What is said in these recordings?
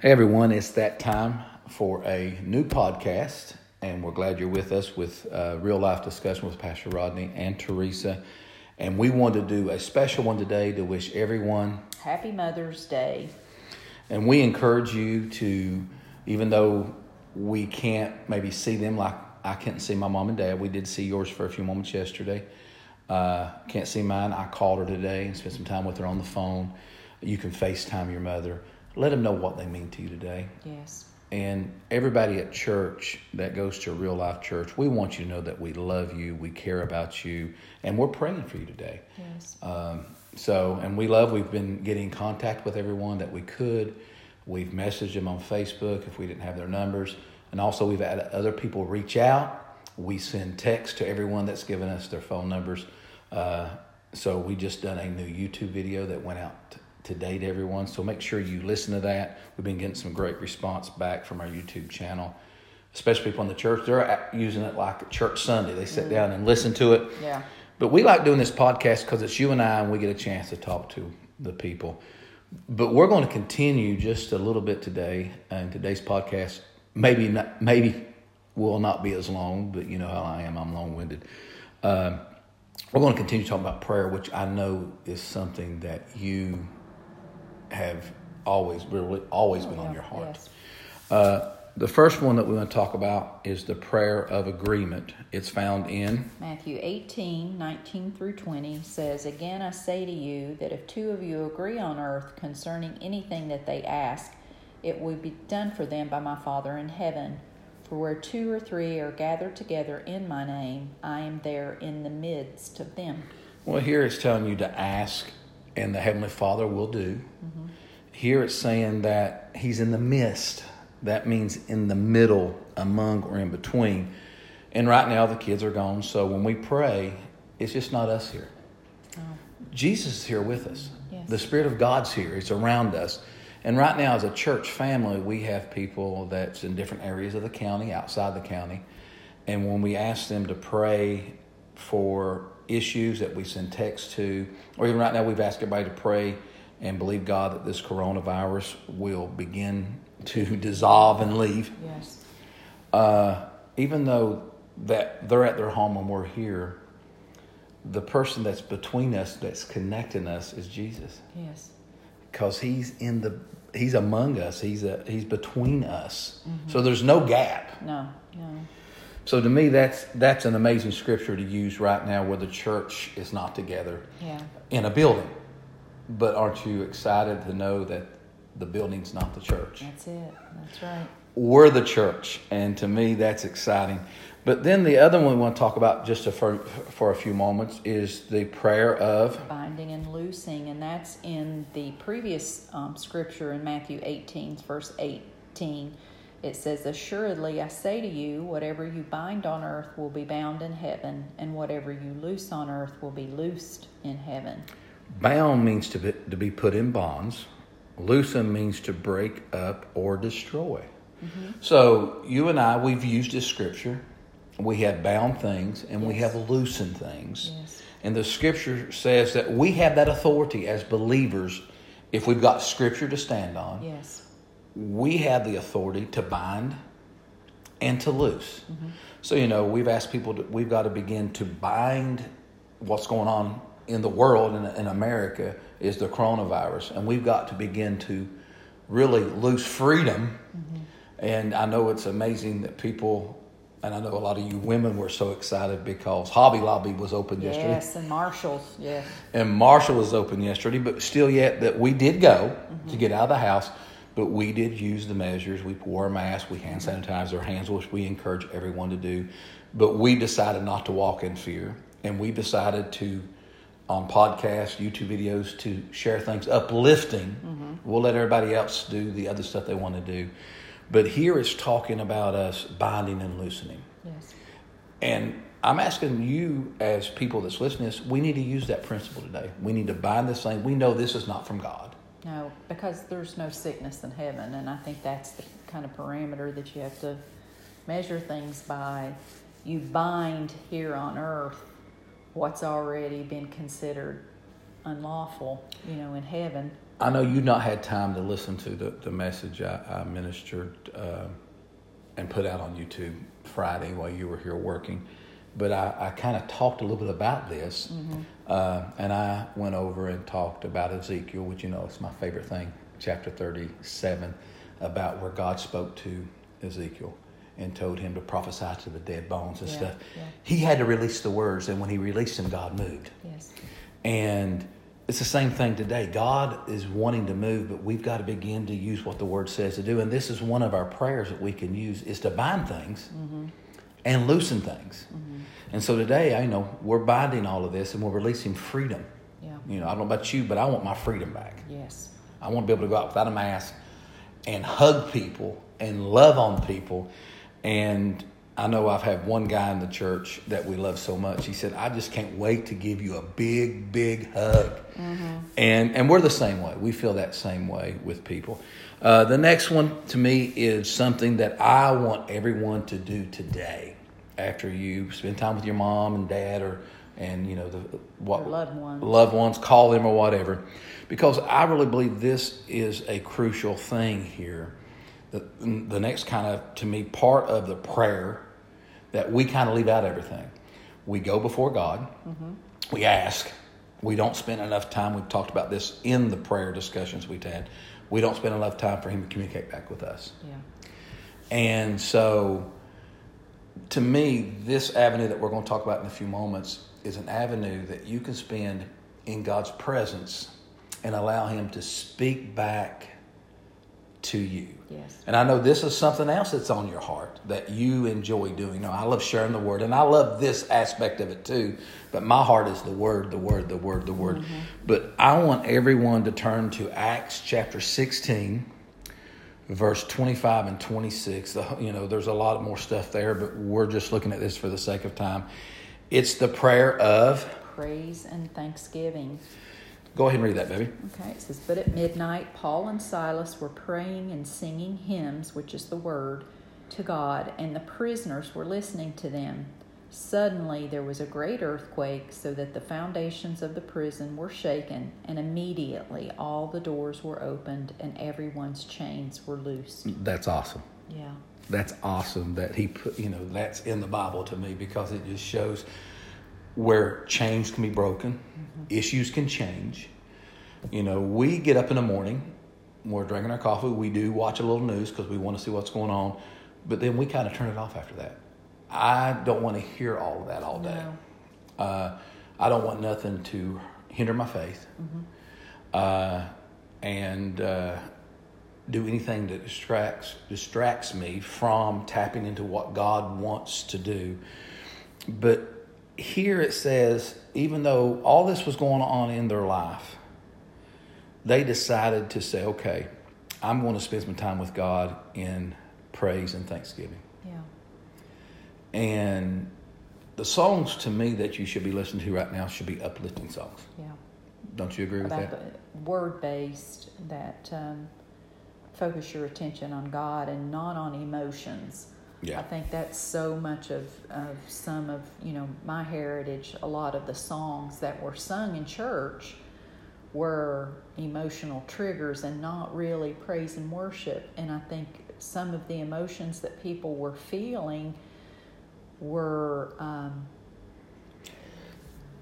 Hey everyone, it's that time for a new podcast, and we're glad you're with us with uh, real life discussion with Pastor Rodney and Teresa. And we want to do a special one today to wish everyone Happy Mother's Day. And we encourage you to, even though we can't maybe see them like I can't see my mom and dad, we did see yours for a few moments yesterday. Uh, can't see mine. I called her today and spent some time with her on the phone. You can FaceTime your mother let them know what they mean to you today. Yes. And everybody at church that goes to real life church, we want you to know that we love you, we care about you, and we're praying for you today. Yes. Um, so, and we love, we've been getting in contact with everyone that we could. We've messaged them on Facebook if we didn't have their numbers. And also, we've had other people reach out. We send text to everyone that's given us their phone numbers. Uh, so, we just done a new YouTube video that went out to date everyone. So make sure you listen to that. We've been getting some great response back from our YouTube channel, especially people in the church. They're using it like a church Sunday. They sit mm. down and listen to it. Yeah. But we like doing this podcast because it's you and I, and we get a chance to talk to the people. But we're going to continue just a little bit today, and today's podcast maybe not, maybe will not be as long, but you know how I am. I'm long winded. Um, we're going to continue talking about prayer, which I know is something that you have always really always been on your heart. Yes. Uh, the first one that we want to talk about is the prayer of agreement. It's found in Matthew 18, 19 through 20 says, Again I say to you that if two of you agree on earth concerning anything that they ask, it will be done for them by my Father in heaven. For where two or three are gathered together in my name, I am there in the midst of them. Well, here it's telling you to ask and the Heavenly Father will do. Mm-hmm. Here it's saying that He's in the midst. That means in the middle, among, or in between. And right now the kids are gone, so when we pray, it's just not us here. Oh. Jesus is here with us. Yes. The Spirit of God's here. It's around us. And right now, as a church family, we have people that's in different areas of the county, outside the county. And when we ask them to pray for issues that we send text to, or even right now we've asked everybody to pray and believe God that this coronavirus will begin to dissolve and leave. Yes. Uh, even though that they're at their home and we're here, the person that's between us, that's connecting us, is Jesus. Yes. Because he's in the he's among us. He's a he's between us. Mm-hmm. So there's no gap. No. No. So to me, that's that's an amazing scripture to use right now, where the church is not together yeah. in a building. But aren't you excited to know that the building's not the church? That's it. That's right. We're the church, and to me, that's exciting. But then the other one we want to talk about just for for a few moments is the prayer of binding and loosing, and that's in the previous um, scripture in Matthew 18, verse 18 it says, Assuredly I say to you, whatever you bind on earth will be bound in heaven, and whatever you loose on earth will be loosed in heaven. Bound means to be, to be put in bonds, loosen means to break up or destroy. Mm-hmm. So you and I, we've used this scripture. We have bound things and yes. we have loosened things. Yes. And the scripture says that we have that authority as believers if we've got scripture to stand on. Yes we have the authority to bind and to loose. Mm-hmm. So, you know, we've asked people to, we've got to begin to bind what's going on in the world in, in America is the coronavirus. And we've got to begin to really lose freedom. Mm-hmm. And I know it's amazing that people and I know a lot of you women were so excited because Hobby Lobby was open yes, yesterday. Yes, and Marshall's, yeah. And Marshall was open yesterday, but still yet that we did go mm-hmm. to get out of the house. But we did use the measures. We wore a mask, we hand sanitized our hands, which we encourage everyone to do. But we decided not to walk in fear. And we decided to, on podcasts, YouTube videos, to share things uplifting. Mm-hmm. We'll let everybody else do the other stuff they want to do. But here it's talking about us binding and loosening. Yes. And I'm asking you, as people that's listening, this, we need to use that principle today. We need to bind this thing. We know this is not from God. No, because there's no sickness in heaven, and I think that's the kind of parameter that you have to measure things by. You bind here on earth what's already been considered unlawful, you know, in heaven. I know you've not had time to listen to the, the message I, I ministered uh, and put out on YouTube Friday while you were here working, but I, I kind of talked a little bit about this, Mm-hmm. Uh, and I went over and talked about Ezekiel, which you know is my favorite thing, chapter 37, about where God spoke to Ezekiel and told him to prophesy to the dead bones and Yeah, stuff. yeah. He had to release the words, and when he released them, God moved. Yes. And it's the same thing today. God is wanting to move, but we've got to begin to use what the Word says to do. And this is one of our prayers that we can use is to bind things and loosen things. And so today, I know we're binding all of this and we're releasing freedom. Yeah. You know, I don't know about you, but I want my freedom back. Yes. I want to be able to go out without a mask and hug people and love on people. And I know I've had one guy in the church that we love so much. He said, "I just can't wait to give you a big, big hug." And and we're the same way. We feel that same way with people. Uh, the next one to me is something that I want everyone to do today. After you spend time with your mom and dad, or and you know the what loved ones. loved ones, call them or whatever, because I really believe this is a crucial thing here. The, the next kind of, to me, part of the prayer that we kind of leave out everything. We go before God, mm-hmm. we ask. We don't spend enough time, we've talked about this in the prayer discussions we've had. We don't spend enough time for Him to communicate back with us. Yeah. And so, to me, this avenue that we're going to talk about in a few moments is an avenue that you can spend in God's presence and allow Him to speak back to you. Yes. And I know this is something else that's on your heart that you enjoy doing. Now, I love sharing the word, and I love this aspect of it too. But my heart is the word, the word, the word, the word. Mm-hmm. But I want everyone to turn to Acts chapter 16, verse 25 and 26. The, you know, there's a lot more stuff there, but we're just looking at this for the sake of time. It's the prayer of. Praise and thanksgiving. Go ahead and read that, baby. Okay, it says, But at midnight, Paul and Silas were praying and singing hymns, which is the word, to God, and the prisoners were listening to them. Suddenly there was a great earthquake, so that the foundations of the prison were shaken, and immediately all the doors were opened, and everyone's chains were loosed. That's awesome. Yeah. that's awesome that he put you know that's in the bible to me because it just shows where chains can be broken mm-hmm. issues can change you know we get up in the morning we're drinking our coffee we do watch a little news because we want to see what's going on but then we kind of turn it off after that i don't want to hear all of that all day No. uh, i don't want nothing to hinder my faith uh, and uh, do anything that distracts distracts me from tapping into what God wants to do. But here it says, even though all this was going on in their life, they decided to say, "Okay, I'm going to spend some time with God in praise and thanksgiving." Yeah. And the songs to me that you should be listening to right now should be uplifting songs. Yeah. Don't you agree with about that? the word based that um, focus your attention on God and not on emotions. Yeah. I think that's so much of, of some of you know my heritage. A lot of the songs that were sung in church were emotional triggers and not really praise and worship. And I think some of the emotions that people were feeling were um,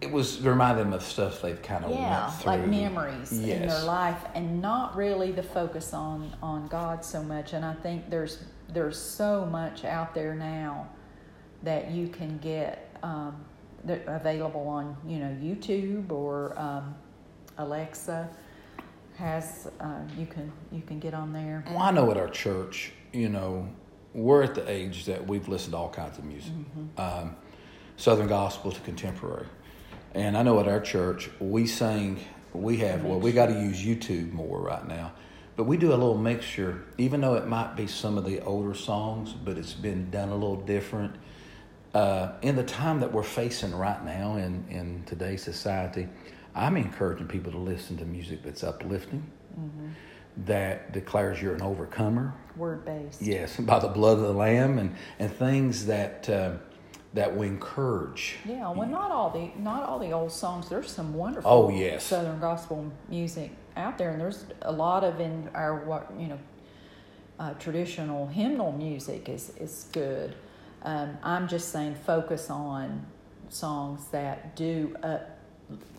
It was reminding them of stuff they've kind of yeah, like memories in their life, and not really the focus on on God so much. And I think there's there's so much out there now that you can get um, that available on you know YouTube or um, Alexa has uh, you can you can get on there. Well, I know at our church, you know, we're at the age that we've listened to all kinds of music, um, Southern gospel to contemporary. And I know at our church, we sing, we have, well, we got to use YouTube more right now. But we do a little mixture, even though it might be some of the older songs, but it's been done a little different. Uh, in the time that we're facing right now in, in today's society, I'm encouraging people to listen to music that's uplifting, that declares you're an overcomer. Word based. Yes, by the blood of the Lamb and, and things that uh, that we encourage. Yeah, well, not all the not all the old songs. There's some wonderful Oh, yes. Southern gospel music out there, and there's a lot of in our what you know uh, traditional hymnal music is is good. Um, I'm just saying focus on songs that do uh,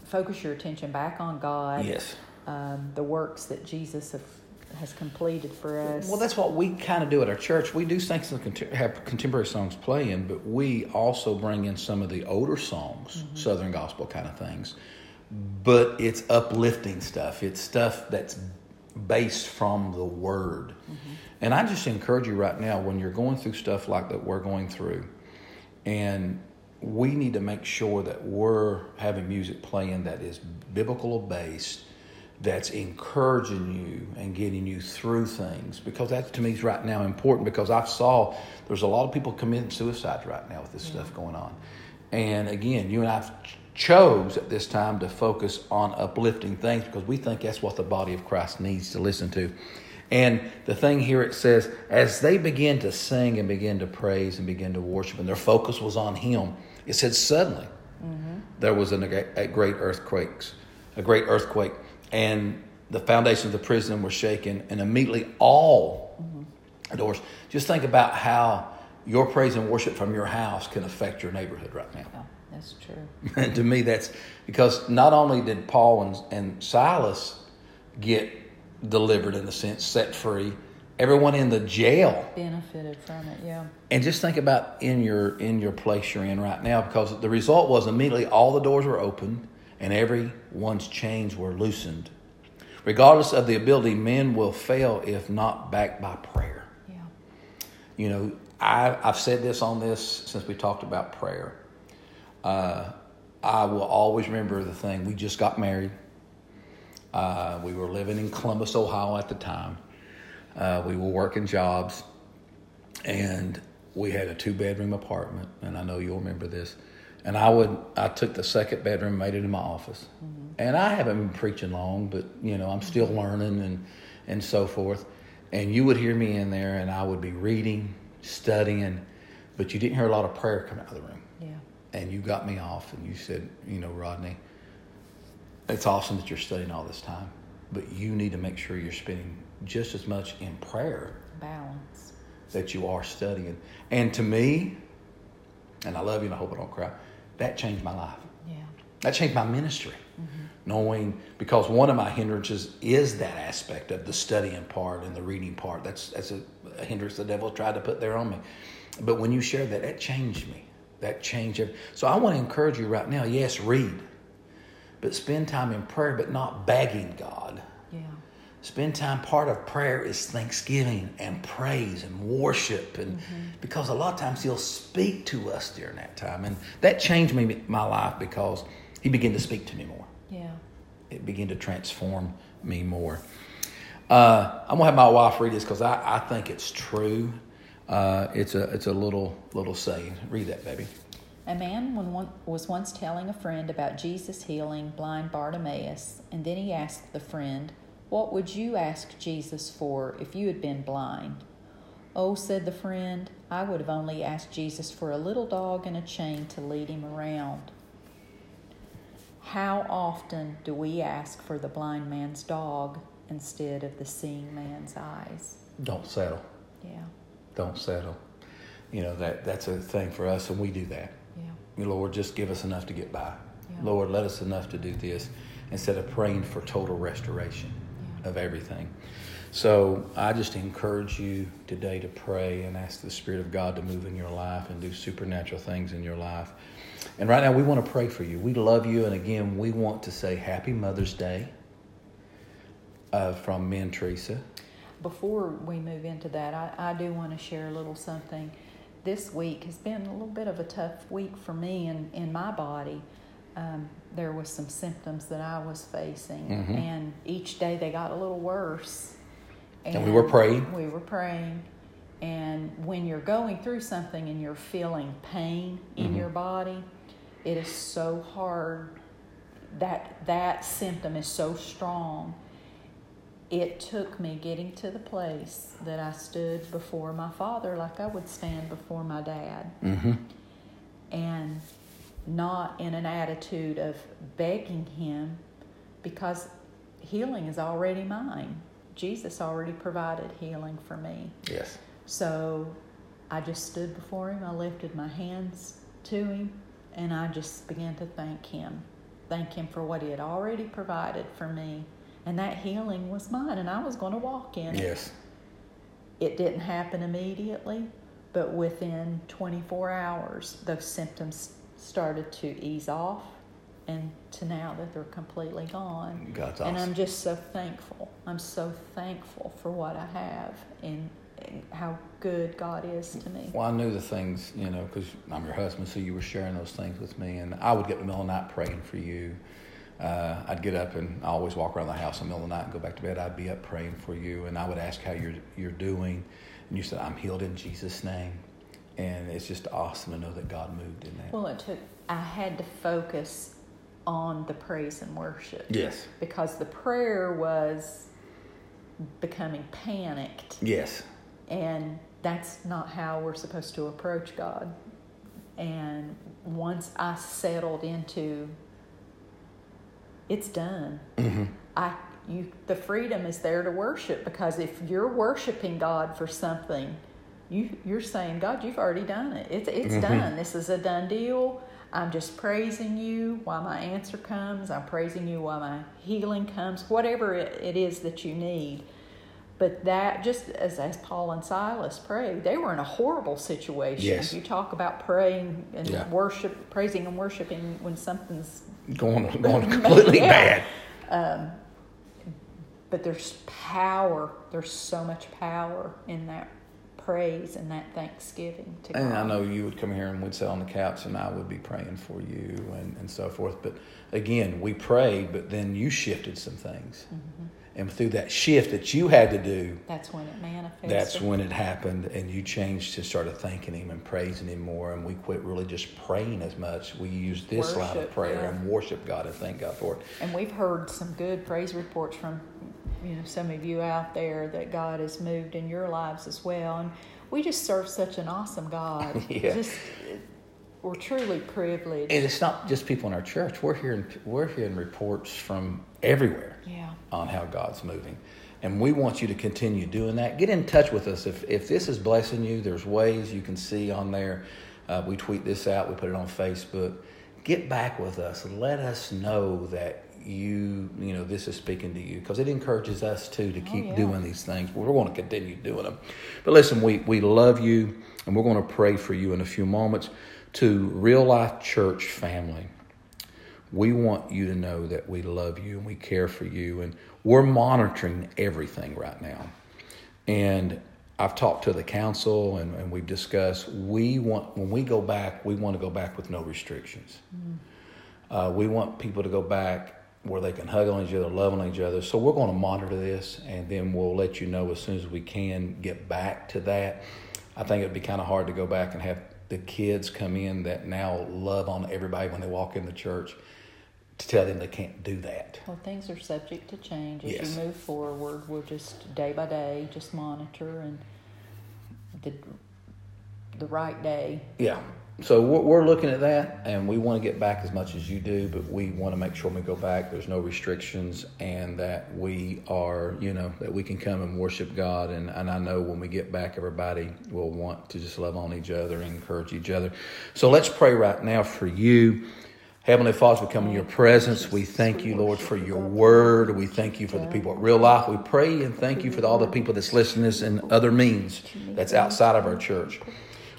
focus your attention back on God. Yes. Um, the works that Jesus have, has completed for us. Well, that's what we kind of do at our church. We do things that have contemporary songs playing, but we also bring in some of the older songs, mm-hmm. Southern gospel kind of things. But it's uplifting stuff. It's stuff that's based from the Word. Mm-hmm. And I just encourage you right now when you're going through stuff like that we're going through, and we need to make sure that we're having music playing that is biblical based that's encouraging you and getting you through things because that to me is right now important because I saw there's a lot of people committing suicide right now with this yeah. stuff going on. And again, you and I chose at this time to focus on uplifting things because we think that's what the body of Christ needs to listen to. And the thing here it says, as they begin to sing and begin to praise and begin to worship, and their focus was on Him, it said suddenly mm-hmm. there was an, a great earthquake, a great earthquake, and the foundations of the prison were shaken, and immediately all mm-hmm. doors. Just think about how your praise and worship from your house can affect your neighborhood right now. Oh, that's true. and to me, that's because not only did Paul and, and Silas get delivered in a sense, set free, everyone in the jail benefited from it yeah and just think about in your in your place you're in right now because the result was immediately all the doors were opened and everyone's chains were loosened. Regardless of the ability men will fail if not backed by prayer. Yeah. You know I, i've said this on this since we talked about prayer. Uh, i will always remember the thing. We just got married. Uh, we were living in columbus ohio at the time. Uh, we were working jobs, and we had a two bedroom apartment, and I know you'll remember this. And I would I took the second bedroom, made it in my office, mm-hmm. and I haven't been preaching long, but you know I'm still learning and and so forth. And you would hear me in there, and I would be reading, studying, but you didn't hear a lot of prayer come out of the room. Yeah. And you got me off, and you said, you know, Rodney, it's awesome that you're studying all this time, but you need to make sure you're spending just as much in prayer. Balance. That you are studying. And to me, and I love you and I hope I don't cry, that changed my life. Yeah. That changed my ministry. Mm-hmm. Knowing, because one of my hindrances is that aspect of the studying part and the reading part. That's, that's a, a hindrance the devil tried to put there on me. But when you shared that, that changed me. That changed it. So I want to encourage you right now yes, read, but spend time in prayer, but not begging God spend time part of prayer is thanksgiving and praise and worship. And mm-hmm. because a lot of times he'll speak to us during that time. And that changed me my life because he began to speak to me more. Yeah. It began to transform me more. Uh, i'm gonna have my wife read this because I, I think it's true. Uh, it's a it's a little little saying. Read that baby. A man was once telling a friend about Jesus healing blind Bartimaeus, and then he asked the friend, what would you ask Jesus for if you had been blind? Oh, said the friend, I would have only asked Jesus for a little dog and a chain to lead him around. How often do we ask for the blind man's dog instead of the seeing man's eyes? Don't settle. Yeah. Don't settle. You know, that that's a thing for us, and we do that. Yeah. Lord, just give us enough to get by. Yeah. Lord, let us enough to do this instead of praying for total restoration of everything. So I just encourage you today to pray and ask the Spirit of God to move in your life and do supernatural things in your life. And right now, we want to pray for you. We love you. And again, we want to say Happy Mother's Day uh, from me and Teresa. Before we move into that, I, I do want to share a little something. This week has been a little bit of a tough week for me and in my body um, there was some symptoms that I was facing, mm-hmm. and each day they got a little worse. And, and we were praying. We were praying, and when you're going through something and you're feeling pain in mm-hmm. your body, it is so hard. That that symptom is so strong. It took me getting to the place that I stood before my father like I would stand before my dad. Mm-hmm. And not in an attitude of begging him because healing is already mine. Jesus already provided healing for me. Yes. So I just stood before him. I lifted my hands to him and I just began to thank him. Thank him for what he had already provided for me. And that healing was mine and I was going to walk in it. Yes. It didn't happen immediately, but within 24 hours, those symptoms started to ease off and to now that they're completely gone. God's And awesome. I'm just so thankful. I'm so thankful for what I have and, and how good God is to me. Well, I knew the things, you know, because I'm your husband, so you were sharing those things with me. And I would get in the middle of the night praying for you. Uh, I'd get up and I always walk around the house in the middle of the night and go back to bed. I'd be up praying for you, and I would ask how you're you're doing, and you said, "I'm healed in Jesus' name." And it's just awesome to know that God moved in that. Well, it took, I had to focus on the praise and worship. yes, Because the prayer was becoming panicked. yes, And that's not how we're supposed to approach God. And once I settled into it's done. hmm I you the freedom is there to worship because if you're worshiping God for something, you you're saying, God, you've already done it. It's it's Mhm. done. This is a done deal. I'm just praising you while my answer comes. I'm praising you while my healing comes. Whatever it, it is that you need. But that just as as Paul and Silas prayed, they were in a horrible situation. Yes. You talk about praying and Yeah. worship, praising and worshiping when something's going going completely bad. um, but there's power. There's so much power in that praise and that thanksgiving to And I know you would come here and we'd sit on the couch and I would be praying for you and, and so forth. But again, we prayed, but then you shifted some things. Mm-hmm. And through that shift that you had to do, That's when it manifested. that's when it happened. And you changed to started thanking Him and praising Him more. And we quit really just praying as much. We used this line of prayer yeah. and worship God and thank God for it. And we've heard some good praise reports from you know some of you out there that God has moved in your lives as well. And we just serve such an awesome God. Yeah. Just we're truly privileged. And it's not just people in our church. We're hearing, we're hearing reports from everywhere. yeah. on how God's moving. And we want you to continue doing that. Get in touch with us. If, if this is blessing you, there's ways you can see on there. Uh, we tweet this out, we put it on Facebook. Get back with us. Let us know that you, you know, this is speaking to you because it encourages us too to keep yeah. doing these things. We're going to continue doing them. But listen, we, we love you and we're going to pray for you in a few moments to Real Life Church family we want you to know that we love you and we care for you and we're monitoring everything right now and i've talked to the council and, and we've discussed we want when we go back we want to go back with no restrictions uh, we want people to go back where they can hug on each other love on each other so we're going to monitor this and then we'll let you know as soon as we can get back to that i think it'd be kind of hard to go back and have the kids come in that now love on everybody when they walk in the church to tell them they can't do that. Well, things are subject to change as Yes. you move forward. We'll just day by day, just monitor and the the right day. Yeah. So we're, looking at that, and we want to get back as much as you do, but we want to make sure when we go back, there's no restrictions, and that we are, you know, that we can come and worship God. And, and I know when we get back, everybody will want to just love on each other and encourage each other. So let's pray right now for you. Heavenly Father, we come in your presence. We thank you, Lord, for your word. We thank you for the people at Real Life. We pray and thank you for all the people that's listening to this in other means that's outside of our church.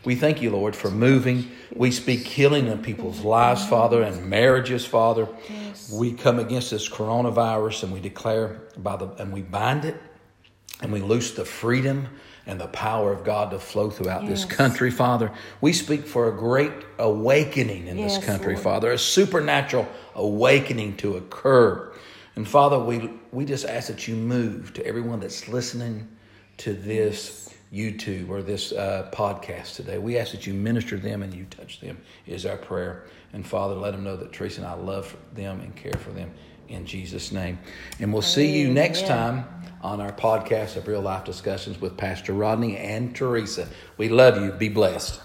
We thank you, Lord, for moving. We speak healing in people's lives, Father, and marriages, Father. We come against this coronavirus and we declare by the and we bind it and we loose the freedom and the power of God to flow throughout this country, Father. We speak for a great awakening in Yes, this country, Lord. Father, a supernatural awakening to occur. And Father, we we just ask that you move to everyone that's listening to this YouTube or this uh, podcast today. We ask that you minister them and you touch them is our prayer. And Father, let them know that Teresa and I love them and care for them in Jesus' name. And we'll see you next Amen. time on our podcast of Real Life Discussions with Pastor Rodney and Teresa. We love you. Be blessed.